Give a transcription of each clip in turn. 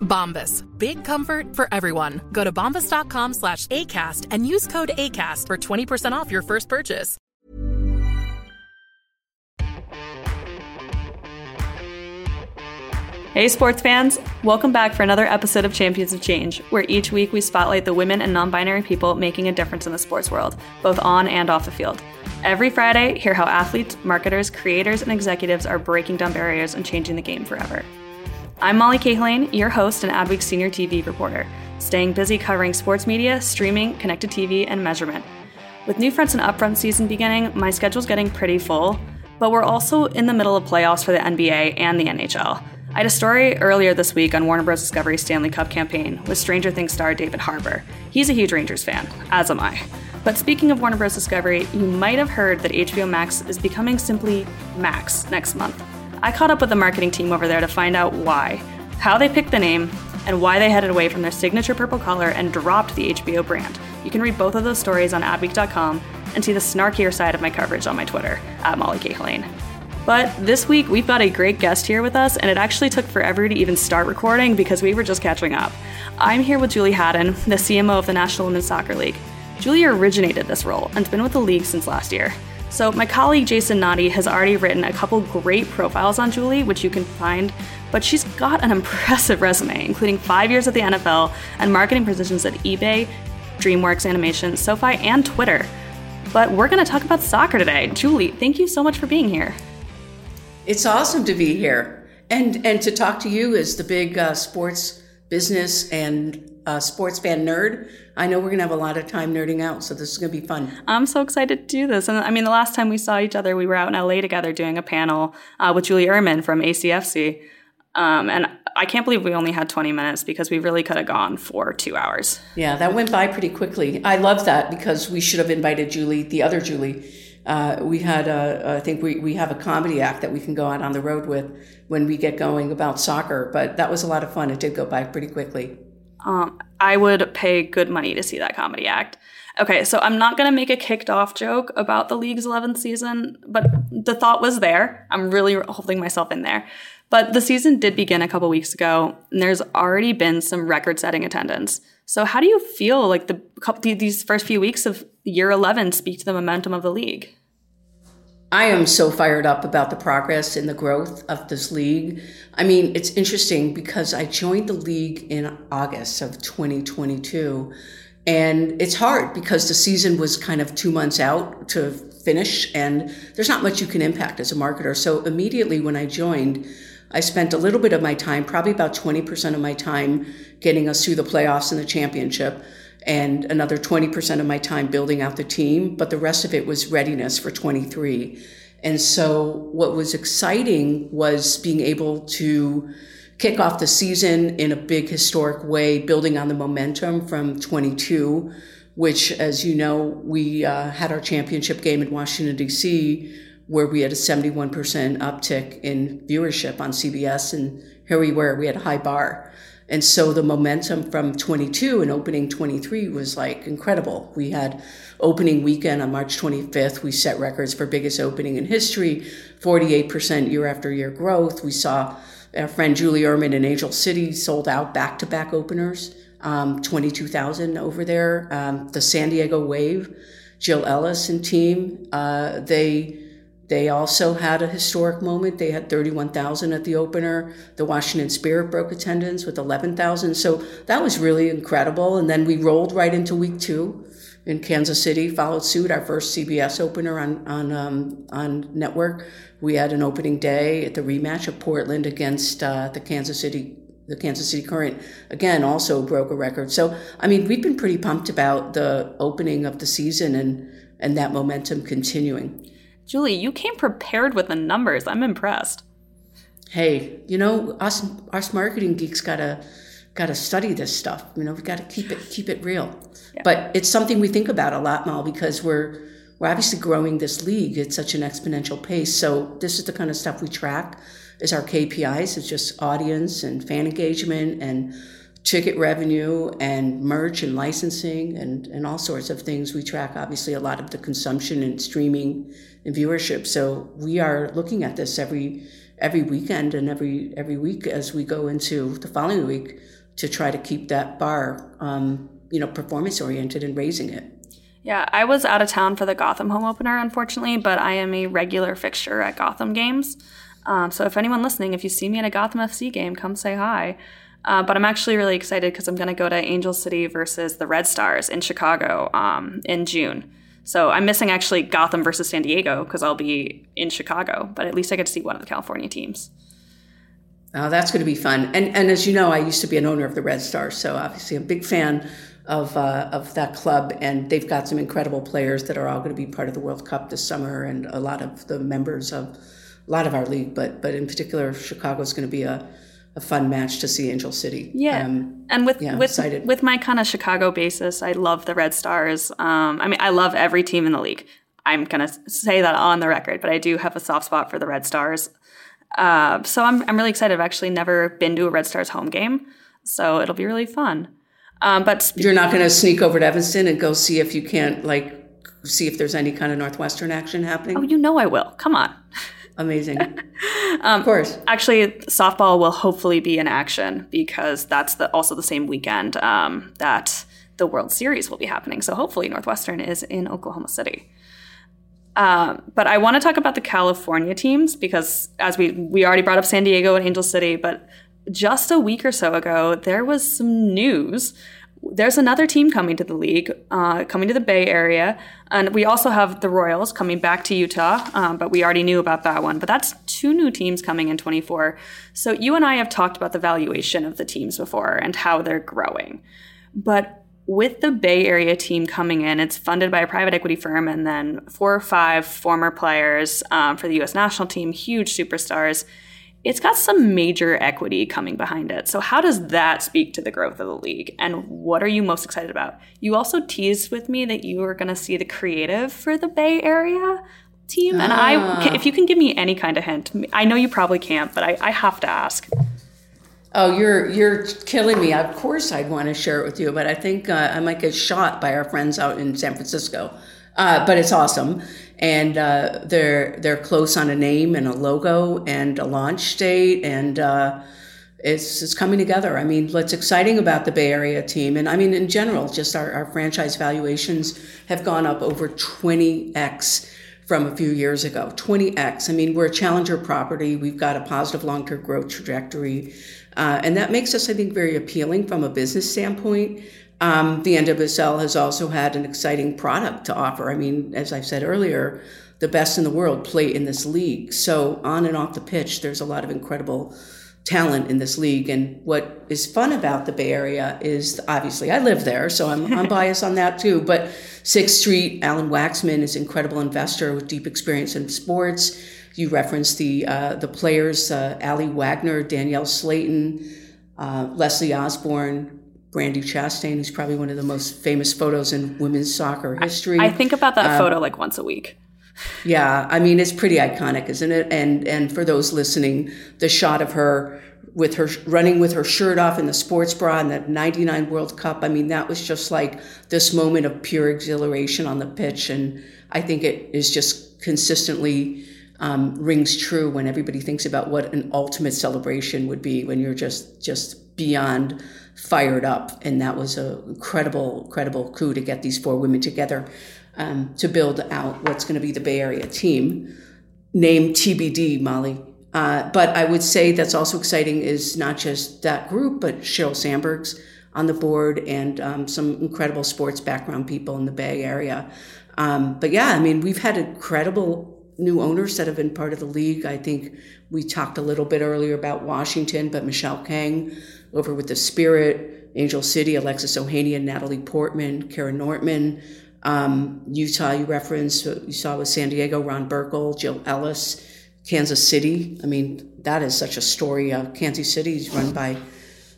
Bombas. Big comfort for everyone. Go to bombas.com slash ACAST and use code ACAST for 20% off your first purchase. Hey, sports fans! Welcome back for another episode of Champions of Change, where each week we spotlight the women and non binary people making a difference in the sports world, both on and off the field. Every Friday, hear how athletes, marketers, creators, and executives are breaking down barriers and changing the game forever. I'm Mollie Cahillane, your host and Adweek senior TV reporter, staying busy covering sports media, streaming, connected TV, and measurement. With New Fronts and Upfront season beginning, my schedule's getting pretty full, but we're also in the middle of playoffs for the NBA and the NHL. I had a story earlier this week on Warner Bros. Discovery's Stanley Cup campaign with Stranger Things star David Harbour. He's a huge Rangers fan, as am I. But speaking of Warner Bros. Discovery, you might have heard that HBO Max is becoming simply Max next month. I caught up with the marketing team over there to find out why, how they picked the name, and why they headed away from their signature purple color and dropped the HBO brand. You can read both of those stories on adweek.com and see the snarkier side of my coverage on my Twitter, at Mollie Cahillane. But this week, we've got a great guest here with us, and it actually took forever to even start recording because we were just catching up. I'm here with Julie Haddon, the CMO of the National Women's Soccer League. Julie originated this role and's been with the league since last year. So, my colleague Jason Noddy has already written a couple great profiles on Julie, which you can find, but she's got an impressive resume, including five years at the NFL and marketing positions at eBay, DreamWorks Animation, SoFi, and Twitter. But we're going to talk about soccer today. Julie, thank you so much for being here. It's awesome to be here and and to talk to you as the big uh, sports business and uh, sports fan nerd. I know we're gonna have a lot of time nerding out, so this is gonna be fun. I'm so excited to do this. And I mean, the last time we saw each other, we were out in LA together doing a panel uh, with Julie Uhrman from ACFC. Um, and I can't believe we only had 20 minutes because we really could have gone for two hours. Yeah, that went by pretty quickly. I love that because we should have invited Julie, the other Julie. Uh, we had a, I think we, we have a comedy act that we can go out on the road with when we get going about soccer. But that was a lot of fun. It did go by pretty quickly. Um, I would pay good money to see that comedy act. Okay, so I'm not gonna make a kicked off joke about the league's 11th season, but the thought was there. I'm really holding myself in there. But the season did begin a couple weeks ago, and there's already been some record setting attendance. So, how do you feel like the these first few weeks of year 11 speak to the momentum of the league? I am so fired up about the progress and the growth of this league. I mean, it's interesting because I joined the league in August of 2022. And it's hard because the season was kind of two months out to finish, and there's not much you can impact as a marketer. So immediately when I joined, I spent a little bit of my time, probably about 20% of my time, getting us through the playoffs and the championship, and another 20% of my time building out the team. But the rest of it was readiness for 23. And so what was exciting was being able to kick off the season in a big historic way, building on the momentum from 22, which, as you know, we uh, had our championship game in Washington, D.C., where we had a 71% uptick in viewership on CBS. And here we were, we had a high bar. And so the momentum from 22 and opening 23 was like incredible. We had opening weekend on March 25th. We set records for biggest opening in history, 48% year after year growth. We saw our friend Julie Uhrman in Angel City sold out back to back openers, um, 22,000 over there. Um, the San Diego Wave, Jill Ellis and team, uh, they they also had a historic moment. They had 31,000 at the opener. The Washington Spirit broke attendance with 11,000. So that was really incredible. And then we rolled right into week two in Kansas City, followed suit, our first CBS opener on, on, um, on network. We had an opening day at the rematch of Portland against uh, the Kansas City the Kansas City Current again also broke a record. So I mean, we've been pretty pumped about the opening of the season and and that momentum continuing. Julie, you came prepared with the numbers. I'm impressed. Hey, you know, us us marketing geeks gotta gotta study this stuff. You know, we gotta keep it keep it real. Yeah. But it's something we think about a lot, Mal, because we're we're obviously growing this league at such an exponential pace. So this is the kind of stuff we track is our KPIs. It's just audience and fan engagement and ticket revenue and merch and licensing and, and all sorts of things. We track obviously a lot of the consumption and streaming and viewership. So we are looking at this every every weekend and every every week as we go into the following week to try to keep that bar, um, you know, performance oriented and raising it. Yeah, I was out of town for the Gotham home opener, unfortunately, but I am a regular fixture at Gotham games. Um, so if anyone listening, if you see me at a Gotham FC game, come say hi. Uh, but I'm actually really excited because I'm going to go to Angel City versus the Red Stars in Chicago um, in June. So I'm missing actually Gotham versus San Diego because I'll be in Chicago, but at least I get to see one of the California teams. Oh, that's going to be fun. And and as you know, I used to be an owner of the Red Stars, so obviously a big fan of uh, of that club. And they've got some incredible players that are all going to be part of the World Cup this summer, and a lot of the members of a lot of our league. But but in particular, Chicago is going to be a a fun match to see Angel City. Yeah, um, and with yeah, with excited. with my kind of Chicago basis, I love the Red Stars. Um, I mean, I love every team in the league. I'm gonna say that on the record, but I do have a soft spot for the Red Stars. Uh, so I'm I'm really excited. I've actually never been to a Red Stars home game, so it'll be really fun. Um, but sp- you're not going to sneak over to Evanston and go see if you can't like see if there's any kind of Northwestern action happening. Oh, you know I will. Come on. Amazing. um, of course. Actually, softball will hopefully be in action because that's the, also the same weekend um, that the World Series will be happening. So hopefully, Northwestern is in Oklahoma City. Um, but I want to talk about the California teams because, as we we already brought up San Diego and Angel City, but just a week or so ago, there was some news there's another team coming to the league, uh, coming to the Bay Area, and we also have the Royals coming back to Utah. Um, but we already knew about that one. But that's two new teams coming in 24. So you and I have talked about the valuation of the teams before and how they're growing. But with the Bay Area team coming in, it's funded by a private equity firm, and then four or five former players um, for the U.S. national team, huge superstars it's got some major equity coming behind it. So, how does that speak to the growth of the league? And what are you most excited about? You also teased with me that you were going to see the creative for the Bay Area team. And I, ah. if you can give me any kind of hint, I know you probably can't, but I, I have to ask. Oh, you're you're killing me. Of course, I'd want to share it with you, but I think uh, I might get shot by our friends out in San Francisco. Uh, but it's awesome, and uh, they're they're close on a name and a logo and a launch date, and uh, it's it's coming together. I mean, what's exciting about the Bay Area team, and I mean in general, just our, our franchise valuations have gone up over twenty x from a few years ago. Twenty x. I mean, we're a challenger property. We've got a positive long term growth trajectory, uh, and that makes us, I think, very appealing from a business standpoint. Um, the NWSL has also had an exciting product to offer. I mean, as I said earlier, the best in the world play in this league. So on and off the pitch, there's a lot of incredible talent in this league. And what is fun about the Bay Area is obviously I live there, so I'm, I'm biased on that too. But Sixth Street, Alan Waxman is an incredible investor with deep experience in sports. You referenced the uh, the players, uh, Aly Wagner, Danielle Slaton, uh, Leslie Osborne, Brandi Chastain, who's probably one of the most famous photos in women's soccer history. I, I think about that um, photo like once a week. Yeah, I mean it's pretty iconic, isn't it? And and for those listening, the shot of her with her running with her shirt off in the sports bra in that 99 World Cup. I mean, that was just like this moment of pure exhilaration on the pitch. And I think it is just consistently um, rings true when everybody thinks about what an ultimate celebration would be when you're just, just beyond fired up. And that was an incredible, incredible coup to get these four women together um, to build out what's going to be the Bay Area team. Name TBD, Mollie. Uh, but I would say that's also exciting is not just that group, but Sheryl Sandberg's on the board and um, some incredible sports background people in the Bay Area. Um, but yeah, I mean, we've had incredible new owners that have been part of the league. I think we talked a little bit earlier about Washington, but Michelle Kang over with the Spirit, Angel City, Alexis Ohanian, Natalie Portman, Kara Nortman. Um, Utah, you referenced, you saw with San Diego, Ron Burkle, Jill Ellis. Kansas City. I mean, that is such a story. Uh, Kansas City is run by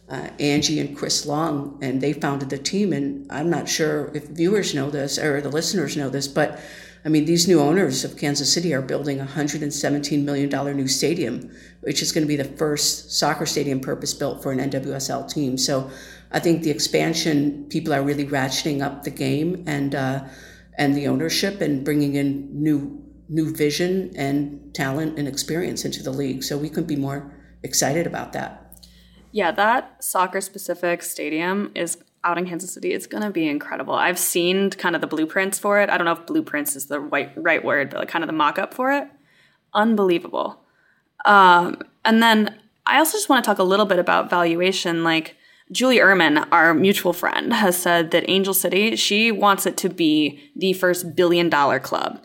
uh, Angie and Chris Long, and they founded the team. And I'm not sure if viewers know this or the listeners know this, but I mean, these new owners of Kansas City are building a $117 million new stadium, which is going to be the first soccer stadium purpose built for an NWSL team. So I think the expansion, people are really ratcheting up the game and, uh, and the ownership and bringing in new new vision and talent and experience into the league. So we couldn't be more excited about that. Yeah, that soccer specific stadium is out in Kansas City. It's going to be incredible. I've seen kind of the blueprints for it. I don't know if blueprints is the right, right word, but like kind of the mock up for it. Unbelievable. Um, and then I also just want to talk a little bit about valuation. Like, Julie Uhrman, our mutual friend, has said that Angel City, she wants it to be the first billion dollar club.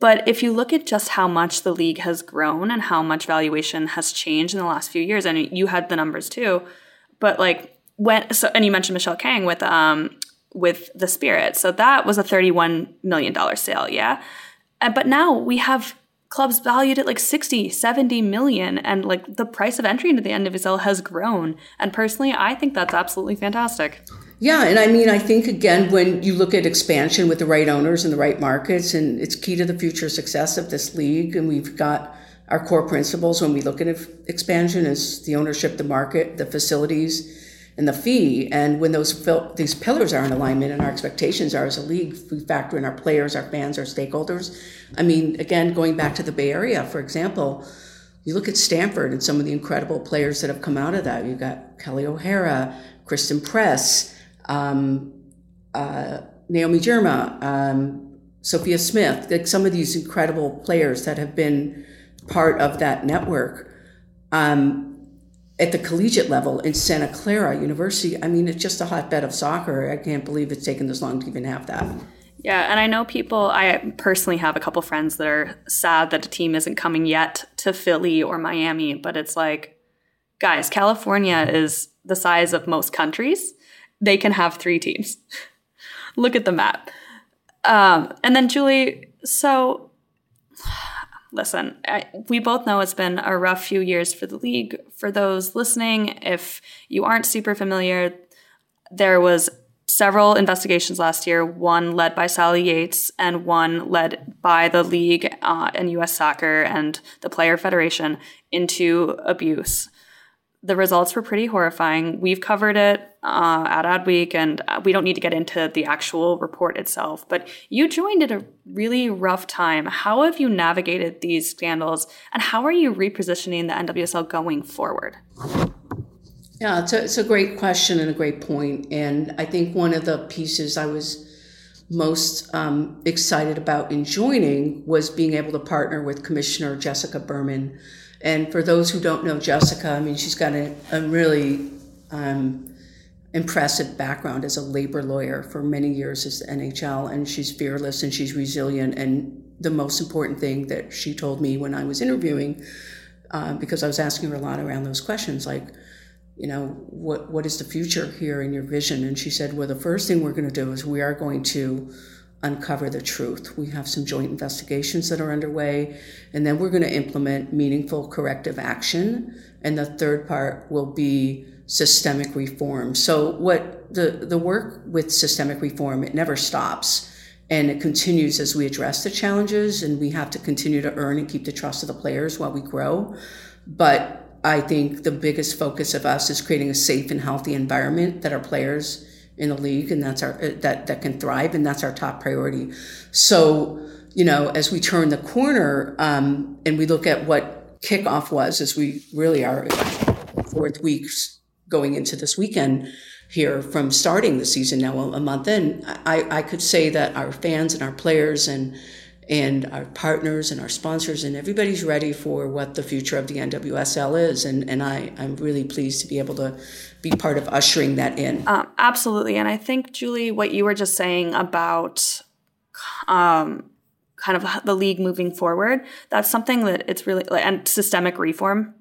But if you look at just how much the league has grown and how much valuation has changed in the last few years, and you had the numbers too, but like when so and you mentioned Michelle Kang with um with the Spirit, so that was a thirty one million dollar sale, yeah. but now we have clubs valued at like 60 70 million and like the price of entry into the NWSL has grown and personally I think that's absolutely fantastic. Yeah, and I mean, I think again, when you look at expansion with the right owners and the right markets, and it's key to the future success of this league. And we've got our core principles when we look at expansion is the ownership, the market, the facilities, and the fee. And when those fil- these pillars are in alignment and our expectations are as a league, we factor in our players, our fans, our stakeholders. I mean, again, going back to the Bay Area, for example, you look at Stanford and some of the incredible players that have come out of that. You've got Kelley O'Hara, Christen Press um, uh, Naomi Girma, um, Sophia Smith, like some of these incredible players that have been part of that network. Um, at the collegiate level in Santa Clara University, I mean, it's just a hotbed of soccer. I can't believe it's taken this long to even have that. Yeah, and I know people, I personally have a couple friends that are sad that a team isn't coming yet to Philly or Miami, but it's like, guys, California is the size of most countries they can have three teams. Look at the map. Um, and then Julie, so listen, I, we both know it's been a rough few years for the league. For those listening, if you aren't super familiar, there was several investigations last year, one led by Sally Yates and one led by the league uh, and US Soccer and the Player Federation into abuse the results were pretty horrifying. We've covered it uh, at Adweek, and uh, we don't need to get into the actual report itself. But you joined at a really rough time. How have you navigated these scandals, and how are you repositioning the NWSL going forward? Yeah, it's a, it's a great question and a great point. And I think one of the pieces I was most um, excited about in joining was being able to partner with Commissioner Jessica Berman and for those who don't know Jessica, I mean, she's got a, a really um, impressive background as a labor lawyer for many years as the NHL, and she's fearless and she's resilient. And the most important thing that she told me when I was interviewing, uh, because I was asking her a lot around those questions, like, you know, what what is the future here in your vision? And she said, well, the first thing we're going to do is we are going to uncover the truth. We have some joint investigations that are underway, and then we're going to implement meaningful corrective action. And the third part will be systemic reform. So what the, the work with systemic reform, it never stops. And it continues as we address the challenges, and we have to continue to earn and keep the trust of the players while we grow. But I think the biggest focus of us is creating a safe and healthy environment that our players in the league and that's our that that can thrive and that's our top priority. So you know, as we turn the corner um, and we look at what kickoff was, as we really are fourth weeks going into this weekend here from starting the season now a month in, I, I could say that our fans and our players and and our partners and our sponsors and everybody's ready for what the future of the NWSL is. And, and I, I'm really pleased to be able to be part of ushering that in. Um, absolutely. And I think, Julie, what you were just saying about um, kind of the league moving forward, that's something that it's really, and systemic reform.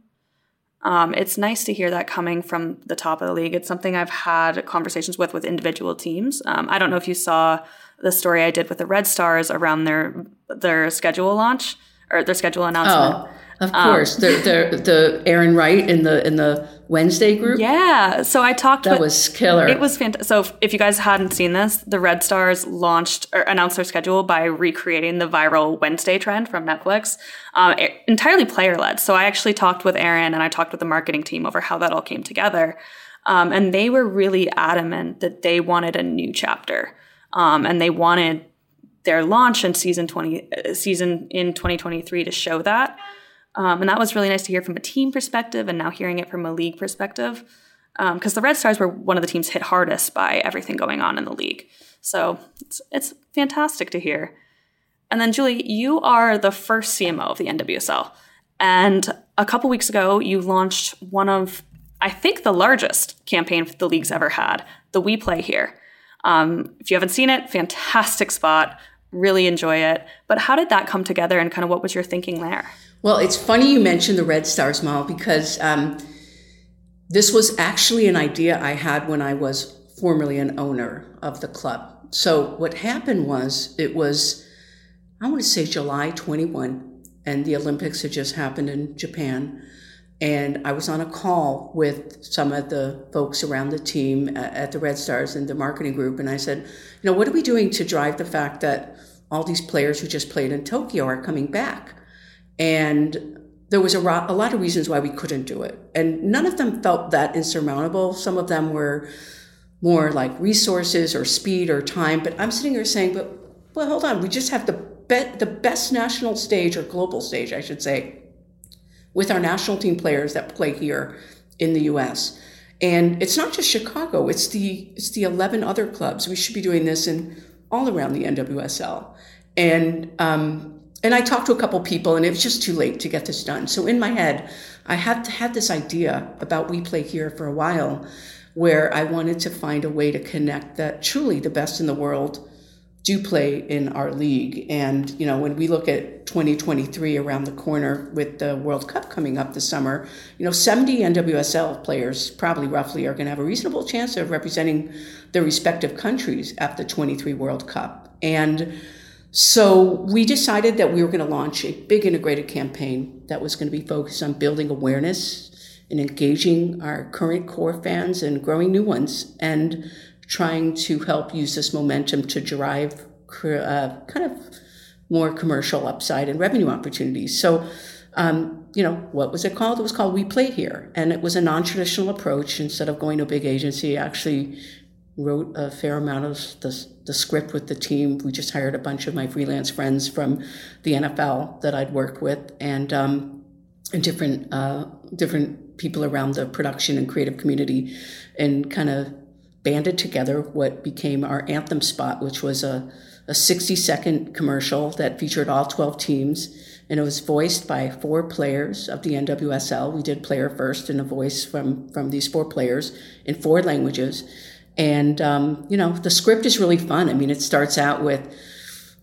Um, it's nice to hear that coming from the top of the league. It's something I've had conversations with with individual teams. Um, I don't know if you saw the story I did with the Red Stars around their their schedule launch or their schedule announcement. Oh. Of course, um, the, the the Aaron Wright in the in the Wednesday group. Yeah, so I talked. That with, was killer. It was fantastic. So if, if you guys hadn't seen this, the Red Stars launched or announced their schedule by recreating the viral Wednesday trend from Netflix, um, entirely player led. So I actually talked with Aaron and I talked with the marketing team over how that all came together, um, and they were really adamant that they wanted a new chapter, um, and they wanted their launch in season twenty season in twenty twenty three to show that. Um, and that was really nice to hear from a team perspective and now hearing it from a league perspective. Because um, the Red Stars were one of the teams hit hardest by everything going on in the league. So it's, it's fantastic to hear. And then, Julie, you are the first CMO of the NWSL. And a couple weeks ago, you launched one of, I think, the largest campaign the league's ever had, the We Play Here. Um, if you haven't seen it, fantastic spot. Really enjoy it. But how did that come together and kind of what was your thinking there? Well, it's funny you mentioned the Red Stars Mall because um, this was actually an idea I had when I was formerly an owner of the club. So what happened was it was, I want to say July 21, and the Olympics had just happened in Japan. And I was on a call with some of the folks around the team at the Red Stars and the marketing group. And I said, you know, what are we doing to drive the fact that all these players who just played in Tokyo are coming back? And there was a, ro- a lot of reasons why we couldn't do it. And none of them felt that insurmountable. Some of them were more like resources or speed or time. But I'm sitting here saying, but well, hold on, we just have the be- the best national stage or global stage, I should say, with our national team players that play here in the U.S. And it's not just Chicago; it's the it's the 11 other clubs. We should be doing this in all around the NWSL. And um, and I talked to a couple people, and it was just too late to get this done. So in my head, I had had this idea about We Play Here for a while, where I wanted to find a way to connect that truly the best in the world do play in our league. And you know, when we look at 2023 around the corner with the World Cup coming up this summer, you know, 70 NWSL players probably roughly are going to have a reasonable chance of representing their respective countries at the 23 World Cup. And so we decided that we were going to launch a big integrated campaign that was going to be focused on building awareness and engaging our current core fans and growing new ones and trying to help use this momentum to drive uh, kind of more commercial upside and revenue opportunities. So, um, you know, what was it called? It was called We Play Here. And it was a non traditional approach. Instead of going to a big agency, actually wrote a fair amount of the, the script with the team. We just hired a bunch of my freelance friends from the NFL that I'd worked with, and um, and different uh, different people around the production and creative community, and kind of banded together what became our anthem spot, which was a a 60 second commercial that featured all 12 teams and it was voiced by four players of the NWSL. We did player first and a voice from from these four players in four languages and, um, you know, the script is really fun. I mean, it starts out with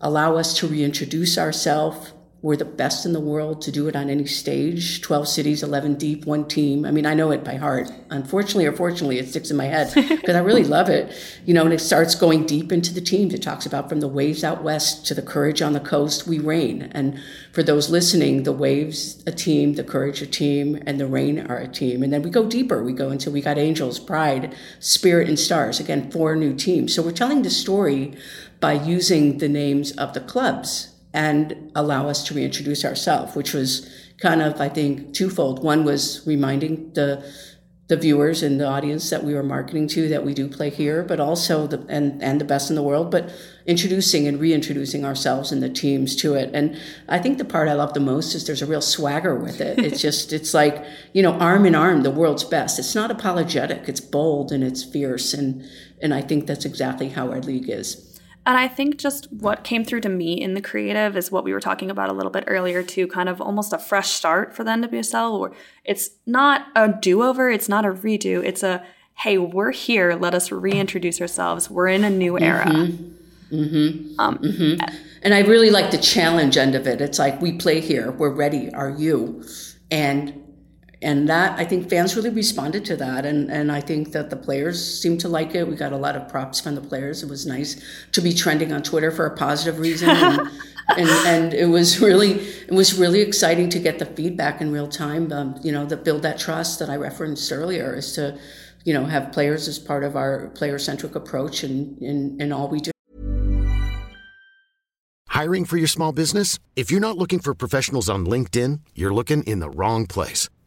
allow us to reintroduce ourselves, we're the best in the world to do it on any stage. 12 cities 11 deep one team. I mean i know it by heart. Unfortunately or fortunately it sticks in my head because i really love it. You know and it starts going deep into the teams. It talks about from the waves out west to the courage on the coast we reign. And for those listening the waves a team the courage a team and the rain are a team. And then we go deeper. We go until we got angels pride spirit and stars. Again four new teams. So we're telling the story by using the names of the clubs and allow us to reintroduce ourselves, which was kind of, I think, twofold. One was reminding the the viewers and the audience that we were marketing to that we do play here, but also the and and the best in the world, but introducing and reintroducing ourselves and the teams to it. And I think the part I love the most is there's a real swagger with it. It's just it's like you know arm in arm, the world's best. It's not apologetic. It's bold and it's fierce, and and I think that's exactly how our league is. And I think just what came through to me in the creative is what we were talking about a little bit earlier, too, kind of almost a fresh start for the NWSL, where it's not a do over, it's not a redo, it's a hey, we're here, let us reintroduce ourselves, we're in a new era. Mm-hmm. Mm-hmm. Um, mm-hmm. And I really like the challenge end of it. It's like, we play here, we're ready, are you? And and that I think fans really responded to that, and and I think that the players seemed to like it. We got a lot of props from the players. It was nice to be trending on Twitter for a positive reason, and and, and, it was really it was really exciting to get the feedback in real time. Um, you know, that build that trust that I referenced earlier is to, you know, have players as part of our player centric approach and in, in all we do. Hiring for your small business? If you're not looking for professionals on LinkedIn, you're looking in the wrong place.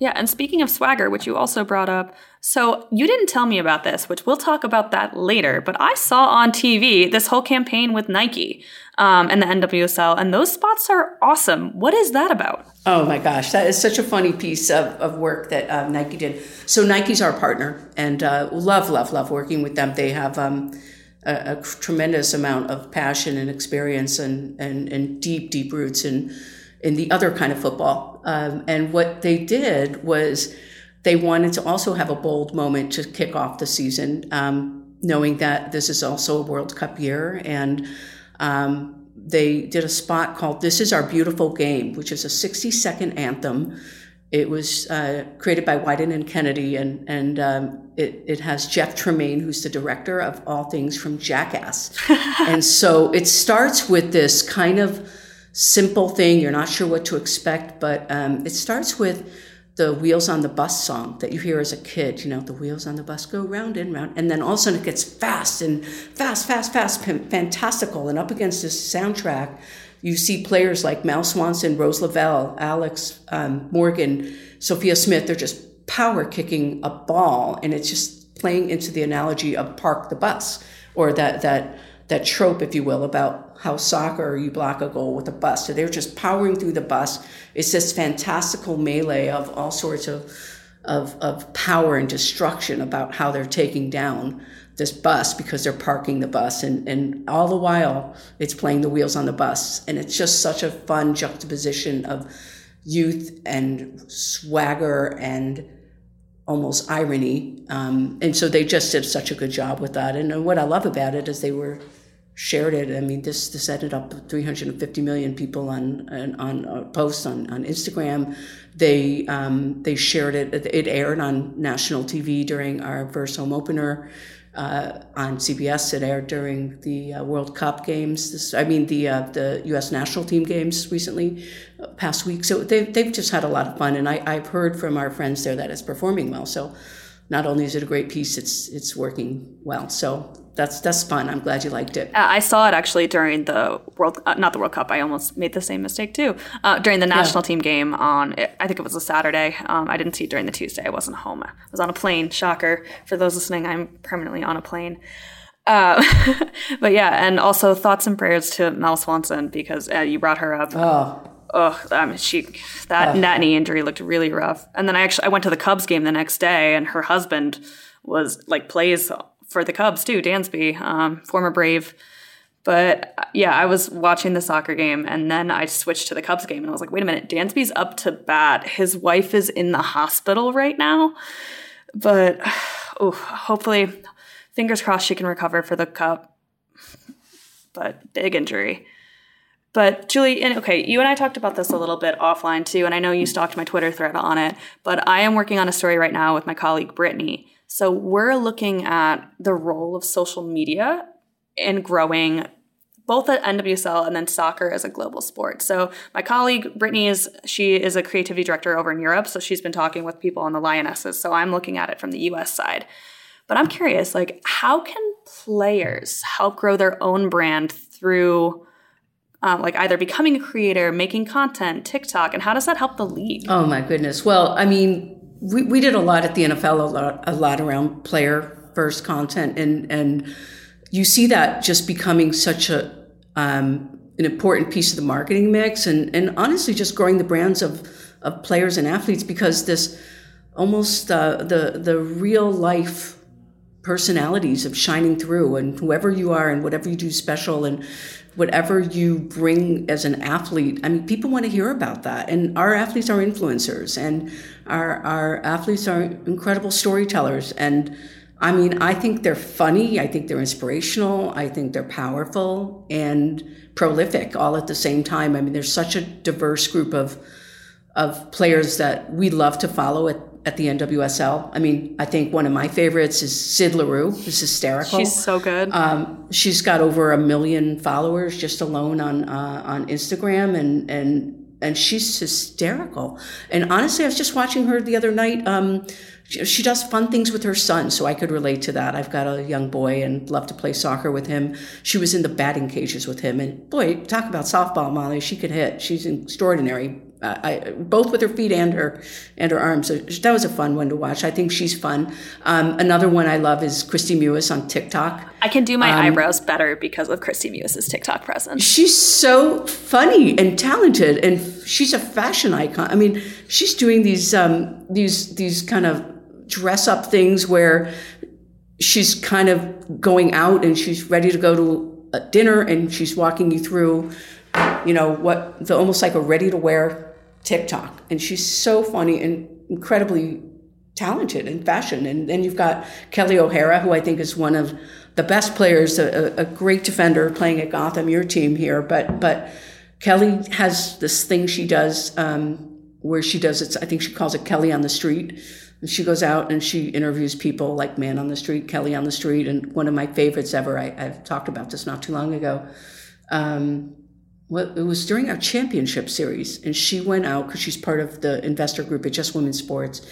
Yeah, and speaking of swagger, which you also brought up, so you didn't tell me about this, which we'll talk about that later, but I saw on TV this whole campaign with Nike um, and the NWSL, and those spots are awesome. What is that about? Oh my gosh, that is such a funny piece of, of work that uh, Nike did. So Nike's our partner, and uh, love, love, love working with them. They have um, a, a, tremendous amount of passion and experience and, and, and deep, deep roots in in the other kind of football. Um, and what they did was they wanted to also have a bold moment to kick off the season, um, knowing that this is also a World Cup year. And um, they did a spot called This Is Our Beautiful Game, which is a 60 second anthem. It was uh, created by Wieden and Kennedy, and, and um, it, it has Jeff Tremaine, who's the director of all things from Jackass. and so it starts with this kind of simple thing. You're not sure what to expect, but um, it starts with the wheels on the bus song that you hear as a kid. You know, the wheels on the bus go round and round, and then all of a sudden it gets fast and fast, fast, fast, fantastical. And up against this soundtrack, you see players like Mal Swanson, Rose Lavelle, Alex um, Morgan, Sophia Smith. They're just power kicking a ball, and it's just playing into the analogy of park the bus or that that that trope, if you will, about how soccer you block a goal with a bus. So they're just powering through the bus. It's this fantastical melee of all sorts of, of, of power and destruction about how they're taking down this bus because they're parking the bus. And, and all the while, it's playing the wheels on the bus. And it's just such a fun juxtaposition of youth and swagger and almost irony. Um, and so they just did such a good job with that. And what I love about it is they were shared it. I mean, this this ended up 350 million people on on, on uh, posts on, on Instagram. They um, they shared it. It aired on national TV during our first home opener. Uh, on CBS, it aired during the uh, World Cup games. This, I mean, the uh, the U.S. national team games recently, uh, past week. So they've they've just had a lot of fun, and I, I've heard from our friends there that it's performing well. So not only is it a great piece, it's it's working well. So that's that's fun. I'm glad you liked it. Uh, I saw it actually during the World, uh, not the World Cup. I almost made the same mistake too. Uh, during the national yeah. team game on, I think it was a Saturday. Um, I didn't see it during the Tuesday. I wasn't home. I was on a plane. Shocker for those listening. I'm permanently on a plane. Uh, but yeah, and also thoughts and prayers to Mal Swanson because uh, you brought her up. Oh, oh, I mean, she that Oh. that knee injury looked really rough. And then I actually I went to the Cubs game the next day, and her husband was like plays for the Cubs too, Dansby, um, former Brave. But yeah, I was watching the soccer game, and then I switched to the Cubs game, and I was like, wait a minute, Dansby's up to bat. His wife is in the hospital right now. But oh, hopefully, fingers crossed she can recover for the cup. But big injury. But Julie, and okay, you and I talked about this a little bit offline too, and I know you stalked my Twitter thread on it. But I am working on a story right now with my colleague Brittany. So we're looking at the role of social media in growing both at NWSL and then soccer as a global sport. So my colleague Brittany is she is a creativity director over in Europe, so she's been talking with people on the Lionesses. So I'm looking at it from the US side. But I'm curious, like how can players help grow their own brand through um, like either becoming a creator, making content, TikTok, and how does that help the league? Oh my goodness. Well, I mean, we, we did a lot at the NFL, a lot, a lot around player first content, and and you see that just becoming such a um, an important piece of the marketing mix, and and honestly, just growing the brands of of players and athletes because this almost uh, the the real life personalities of shining through and whoever you are and whatever you do special and whatever you bring as an athlete i mean people want to hear about that. And our athletes are influencers and our our athletes are incredible storytellers. And i mean i think they're funny i think they're inspirational i think they're powerful and prolific all at the same time. I mean there's such a diverse group of of players that we love to follow at, at the NWSL. I mean, I think one of my favorites is Syd Leroux, who's hysterical. She's so good. Um, she's got over a million followers just alone on uh, on Instagram, and and and she's hysterical. And honestly, I was just watching her the other night. Um, she, she does fun things with her son, so I could relate to that. I've got a young boy and love to play soccer with him. She was in the batting cages with him, and boy, talk about softball, Mollie. She could hit. She's extraordinary. Uh, I, both with her feet and her and her arms. So that was a fun one to watch. I think she's fun. Um, another one I love is Kristie Mewis on TikTok. I can do my um, eyebrows better because of Kristie Mewis's TikTok presence. She's so funny and talented, and she's a fashion icon. I mean, she's doing these um, these these kind of dress up things where she's kind of going out and she's ready to go to a dinner, and she's walking you through, you know, what the almost like a ready to wear TikTok, and she's so funny and incredibly talented in fashion. And then you've got Kelley O'Hara, who I think is one of the best players, a, a great defender playing at Gotham, your team here. But but Kelley has this thing she does um, where she does it. I think she calls it Kelley on the street. And she goes out and she interviews people like Man on the Street, Kelley on the Street, and one of my favorites ever. I, I've talked about this not too long ago. Um, well, it was during our championship series, and she went out because she's part of the investor group at Just Women's Sports,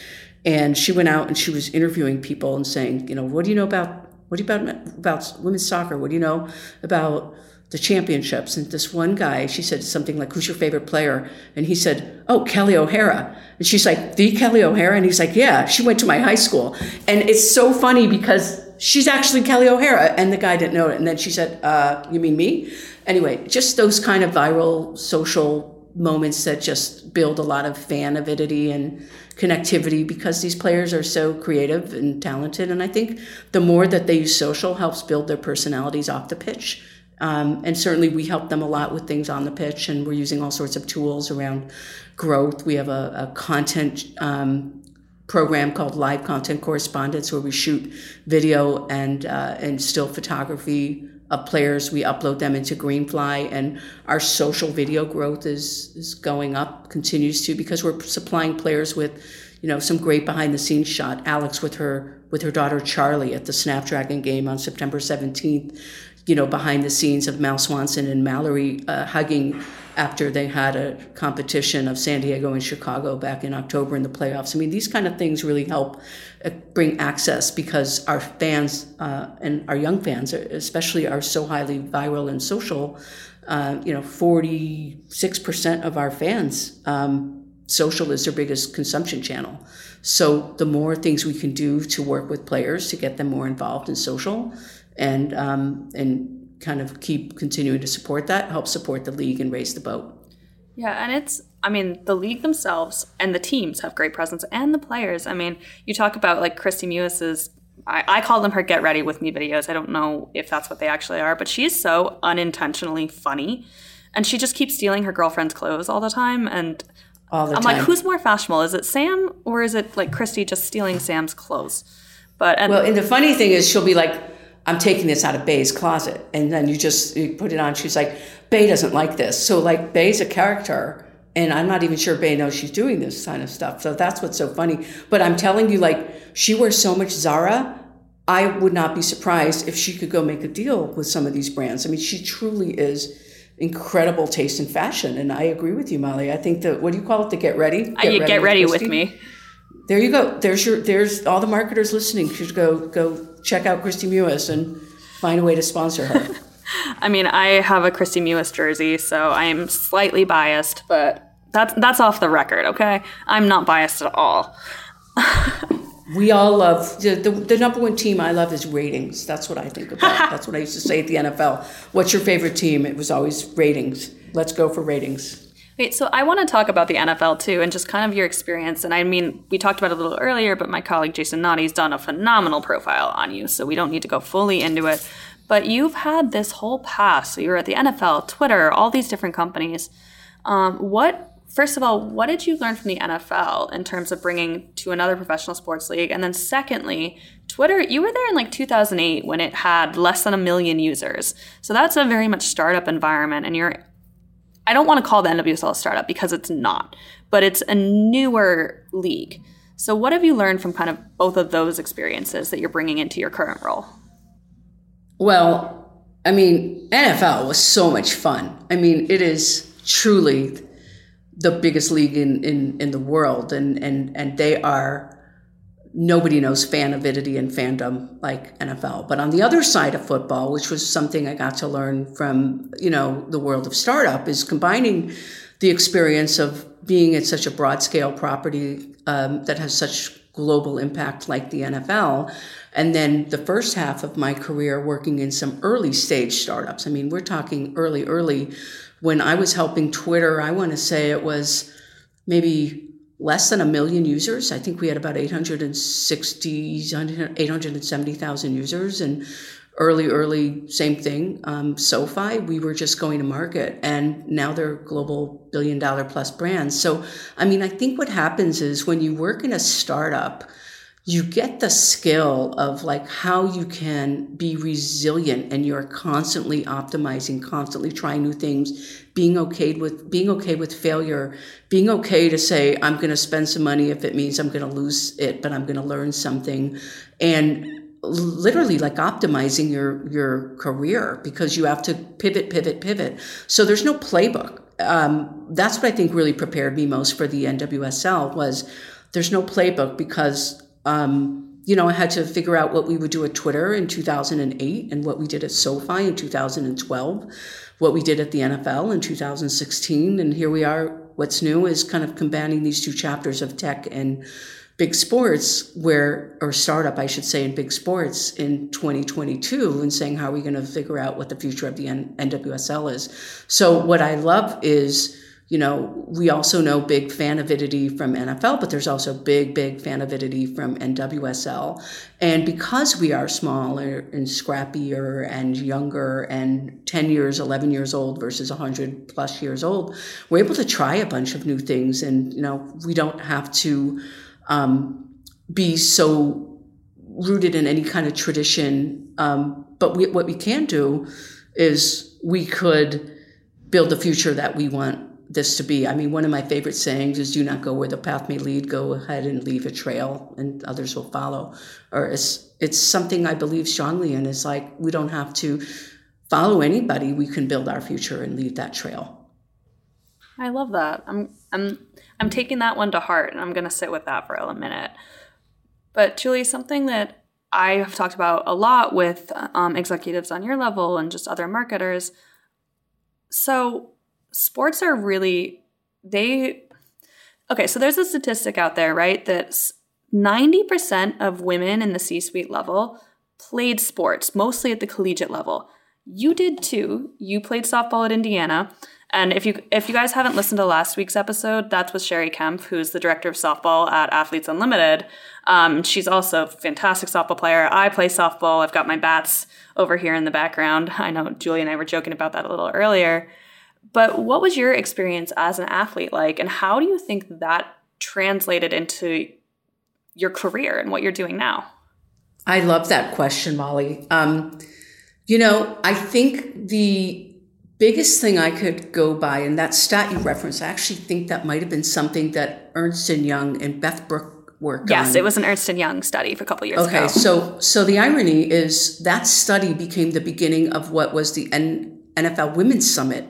and she went out and she was interviewing people and saying, you know, what do you know about what do you about about women's soccer? What do you know about the championships? And this one guy, she said something like, "Who's your favorite player?" And he said, "Oh, Kelley O'Hara." And she's like, "The Kelley O'Hara?" And he's like, "Yeah, she went to my high school." And it's so funny because she's actually Kelley O'Hara, and the guy didn't know it. And then she said, uh, "You mean me?" Anyway, just those kind of viral social moments that just build a lot of fan avidity and connectivity because these players are so creative and talented. And I think the more that they use social helps build their personalities off the pitch. Um, and certainly we help them a lot with things on the pitch, and we're using all sorts of tools around growth. We have a, a content um, program called Live Content Correspondence, where we shoot video and uh, and still photography of players. We upload them into Greenfly, and our social video growth is is going up, continues to because we're supplying players with, you know, some great behind the scenes shot. Alex with her with her daughter Charlie at the Snapdragon game on September seventeenth. You know, behind the scenes of Mal Swanson and Mallory uh, hugging after they had a competition of San Diego and Chicago back in October in the playoffs. I mean, these kind of things really help uh, bring access because our fans uh, and our young fans, especially, are so highly viral and social. Uh, you know, 46% of our fans, um, social is their biggest consumption channel. So the more things we can do to work with players to get them more involved in social and um, and kind of keep continuing to support that help support the league and raise the boat. Yeah, and it's, I mean, the league themselves and the teams have great presence and the players. I mean, you talk about like Kristie Mewis's, I, I call them her get ready with me videos. I don't know if that's what they actually are, but she is so unintentionally funny. And she just keeps stealing her girlfriend's clothes all the time. And all the I'm time. like, who's more fashionable? Is it Sam or is it like Kristie just stealing Sam's clothes? But and, well, and the funny thing is, she'll be like, "I'm taking this out of Bay's closet," and then you just you put it on. She's like, "Bay doesn't like this," so like Bay's a character, and I'm not even sure Bay knows she's doing this kind of stuff. So that's what's so funny. But I'm telling you, like, she wears so much Zara. I would not be surprised if she could go make a deal with some of these brands. I mean, she truly is incredible taste in fashion, and I agree with you, Mollie. I think that what do you call it? The get ready. Get uh, ready get ready with, with me. There you go. There's your. There's all the marketers listening. Should go go check out Kristie Mewis and find a way to sponsor her. I mean, I have a Kristie Mewis jersey, so I am slightly biased, but that's that's off the record. Okay, I'm not biased at all. we all love the, the, the number one team I love is ratings. That's what I think about. that's what I used to say at the NFL. What's your favorite team? It was always ratings. Let's go for ratings. So I want to talk about the NFL too, and just kind of your experience. And I mean, we talked about it a little earlier, but my colleague Jason Notty's done a phenomenal profile on you, so we don't need to go fully into it. But you've had this whole past. So you were at the NFL, Twitter, all these different companies. Um, what, first of all, what did you learn from the NFL in terms of bringing to another professional sports league? And then secondly, Twitter, you were there in like 2008 when it had less than a million users. So that's a very much startup environment, and you're I don't want to call the NWSL a startup because it's not, but it's a newer league. So, what have you learned from kind of both of those experiences that you're bringing into your current role? Well, I mean, NFL was so much fun. I mean, it is truly the biggest league in, in, in the world, and, and, and they are nobody knows fan avidity and fandom like NFL. But on the other side of football, which was something I got to learn from, you know, the world of startup, is combining the experience of being at such a broad scale property um, that has such global impact like the NFL. And then the first half of my career working in some early stage startups. I mean, we're talking early, early. When I was helping Twitter, I want to say it was maybe less than a million users. I think we had about 860, 870,000 users. And early, early, same thing. Um, SoFi, we were just going to market, and now they're global billion dollar plus brands. So, I mean, I think what happens is when you work in a startup, you get the skill of like how you can be resilient and you're constantly optimizing constantly trying new things being okay with being okay with failure being okay to say i'm going to spend some money if it means i'm going to lose it but i'm going to learn something and literally like optimizing your your career because you have to pivot pivot pivot. So there's no playbook. Um, that's what i think really prepared me most for the nwsl was there's no playbook because um, you know, I had to figure out what we would do at Twitter in 2008 and what we did at SoFi in 2012, what we did at the NFL in 2016. And here we are. What's new is kind of combining these two chapters of tech and big sports where or startup i should say in big sports in 2022 and saying how are we going to figure out what the future of the N- nwsl is so what i love is you know, we also know big fan avidity from NFL, but there's also big, big fan avidity from NWSL. And because we are smaller and scrappier and younger and 10 years, 11 years old versus 100 plus years old, we're able to try a bunch of new things. And, you know, we don't have to um, be so rooted in any kind of tradition. Um, but we, what we can do is we could build the future that we want this to be. I mean, one of my favorite sayings is do not go where the path may lead, go ahead and leave a trail and others will follow. Or it's it's something I believe strongly in. It's like we don't have to follow anybody. We can build our future and leave that trail. I love that. I'm I'm I'm taking that one to heart and I'm gonna sit with that for a minute. But Julie, something that I have talked about a lot with um, executives on your level and just other marketers. So sports are really they okay so there's a statistic out there right that 90% of women in the c-suite level played sports mostly at the collegiate level you did too you played softball at indiana And if you if you guys haven't listened to last week's episode, that's with Cheri Kempf, who's the director of softball at Athletes Unlimited. Um, she's also a fantastic softball player. I play softball. I've got my bats over here in the background. I know Julie and I were joking about that a little earlier. But what was your experience as an athlete like, and how do you think that translated into your career and what you're doing now? I love that question, Mollie. Um, you know, I think the biggest thing I could go by, and that stat you referenced, I actually think that might have been something that Ernst and Young and Beth Brooke worked yes, on. it was an Ernst and Young study for a couple years okay, ago. so so the irony is that study became the beginning of what was the N- NFL Women's Summit,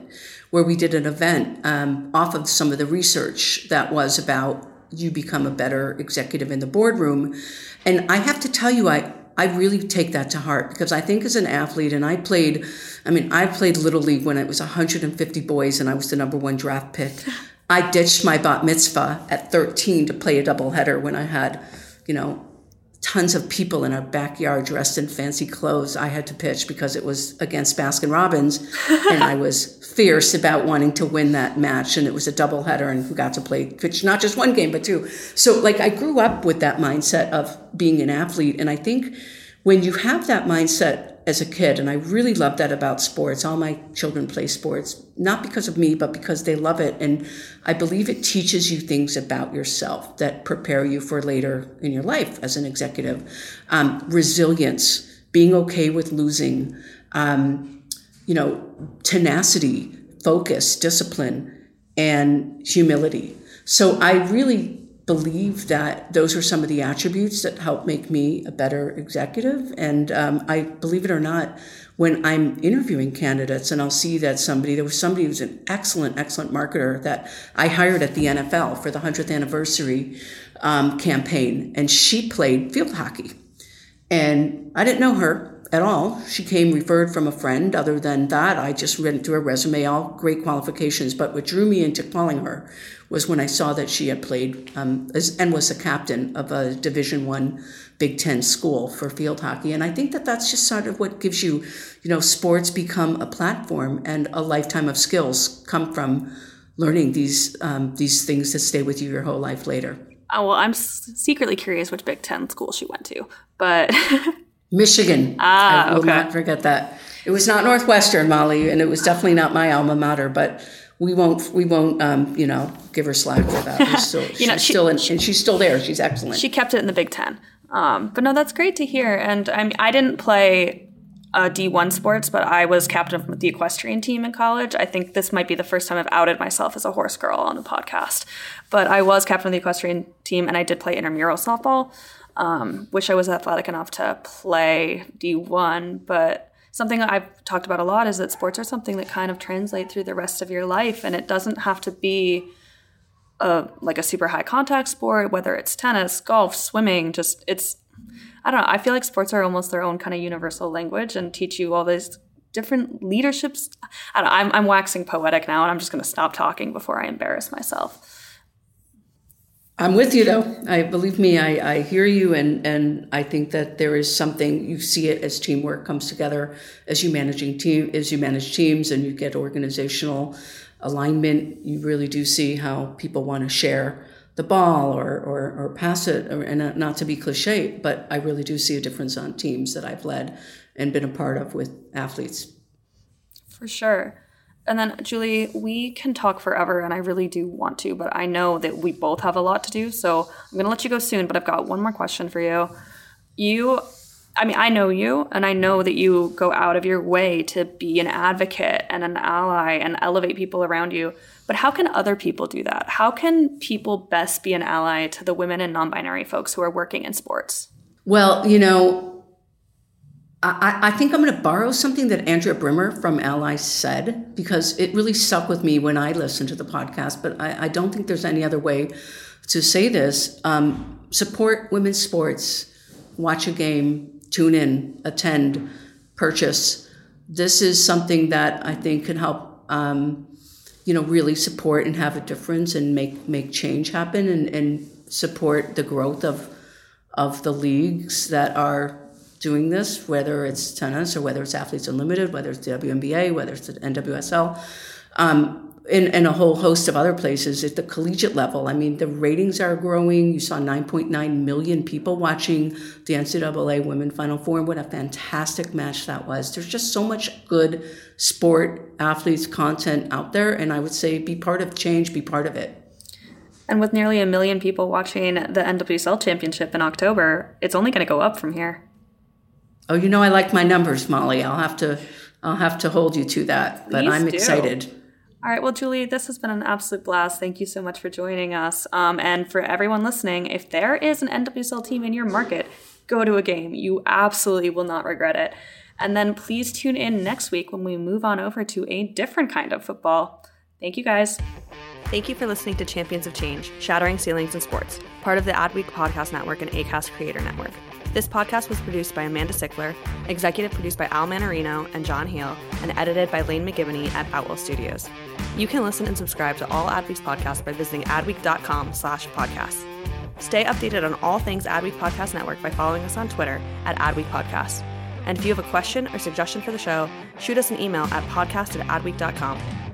where we did an event um, off of some of the research that was about you become a better executive in the boardroom. And I have to tell you, I I really take that to heart because I think as an athlete, and I played, I mean, I played Little League when it was 150 boys and I was the number one draft pick. I ditched my bat mitzvah at 13 to play a doubleheader when I had, you know, tons of people in our backyard dressed in fancy clothes. I had to pitch because it was against Baskin Robbins, and I was fierce about wanting to win that match. And it was a doubleheader, and who got to play pitch not just one game but two. So, like, I grew up with that mindset of being an athlete, and I think when you have that mindset as a kid, and I really love that about sports. All my children play sports, not because of me, but because they love it. And I believe it teaches you things about yourself that prepare you for later in your life as an executive. Um, resilience, being okay with losing, um, you know, tenacity, focus, discipline, and humility. So I really believe that those are some of the attributes that help make me a better executive. And um, I believe it or not, when I'm interviewing candidates and I'll see that somebody, there was somebody who's an excellent, excellent marketer that I hired at the NFL for the 100th anniversary um, campaign, and she played field hockey. And I didn't know her at all. She came referred from a friend. Other than that, I just read through her resume, all great qualifications. But what drew me into calling her was when I saw that she had played um, as, and was a captain of a Division One Big Ten school for field hockey. And I think that that's just sort of what gives you, you know, sports become a platform and a lifetime of skills come from learning these um, these things that stay with you your whole life later. Oh, well, I'm secretly curious which Big Ten school she went to, but Michigan. Ah, I will okay. not forget that. It was not Northwestern, Mollie, and it was definitely not my alma mater, but we won't we won't um, you know give her slack for that. We're still, You know, she's she- still in, and she's still there. She's excellent. she kept it in the Big Ten. Um, but no, that's great to hear. And I mean, I didn't play uh, D1 sports, but I was captain of the equestrian team in college. I think this might be the first time I've outed myself as a horse girl on the podcast. But I was captain of the equestrian team, and I did play intramural softball. Um, wish I was athletic enough to play D1, but something I've talked about a lot is that sports are something that kind of translate through the rest of your life, and it doesn't have to be a like a super high contact sport, whether it's tennis, golf, swimming, just it's I don't know. I feel like sports are almost their own kind of universal language and teach you all these different leaderships. I don't know, I'm, I'm waxing poetic now, and I'm just going to stop talking before I embarrass myself. I'm with you though. I believe me, I, I hear you and, and I think that there is something you see it as teamwork comes together as you managing team as you manage teams and you get organizational alignment, you really do see how people want to share the ball or, or, or pass it or, and not to be cliche, but I really do see a difference on teams that I've led and been a part of with athletes. For sure. And then, Julie, we can talk forever, and I really do want to, but I know that we both have a lot to do. So I'm going to let you go soon, but I've got one more question for you. You, I mean, I know you, and I know that you go out of your way to be an advocate and an ally and elevate people around you. But how can other people do that? How can people best be an ally to the women and non binary folks who are working in sports? Well, you know, I, I think I'm going to borrow something that Andrea Brimmer from Ally said because it really stuck with me when I listened to the podcast. But I, I don't think there's any other way to say this. Um, support women's sports, watch a game, tune in, attend, purchase. This is something that I think can help. Um, you know, really support and have a difference and make make change happen and, and support the growth of of the leagues that are doing this, whether it's tennis or whether it's Athletes Unlimited, whether it's the WNBA, whether it's the NWSL. Um, and, a whole host of other places at the collegiate level. I mean, the ratings are growing. You saw 9.9 million people watching the NCAA Women Final Four. What a fantastic match that was. There's just so much good sport, athletes, content out there. And I would say be part of change, be part of it. And with nearly a million people watching the NWSL Championship in October, it's only going to go up from here. Oh, you know I like my numbers, Mollie. I'll have to I'll have to hold you to that. But Please I'm do. excited. All right, well, Julie, this has been an absolute blast. Thank you so much for joining us. Um, and for everyone listening, if there is an NWSL team in your market, go to a game. You absolutely will not regret it. And then please tune in next week when we move on over to a different kind of football. Thank you guys. Thank you for listening to Champions of Change, Shattering Ceilings in Sports, part of the Adweek Podcast Network and ACAST Creator Network. This podcast was produced by Amanda Sickler, executive produced by Al Manarino and John Hale, and edited by Lane McGivney at Outwell Studios. You can listen and subscribe to all Adweek's podcasts by visiting adweek.com slash podcasts. Stay updated on all things Adweek Podcast Network by following us on Twitter at Adweek Podcast. And if you have a question or suggestion for the show, shoot us an email at podcast at adweek.com.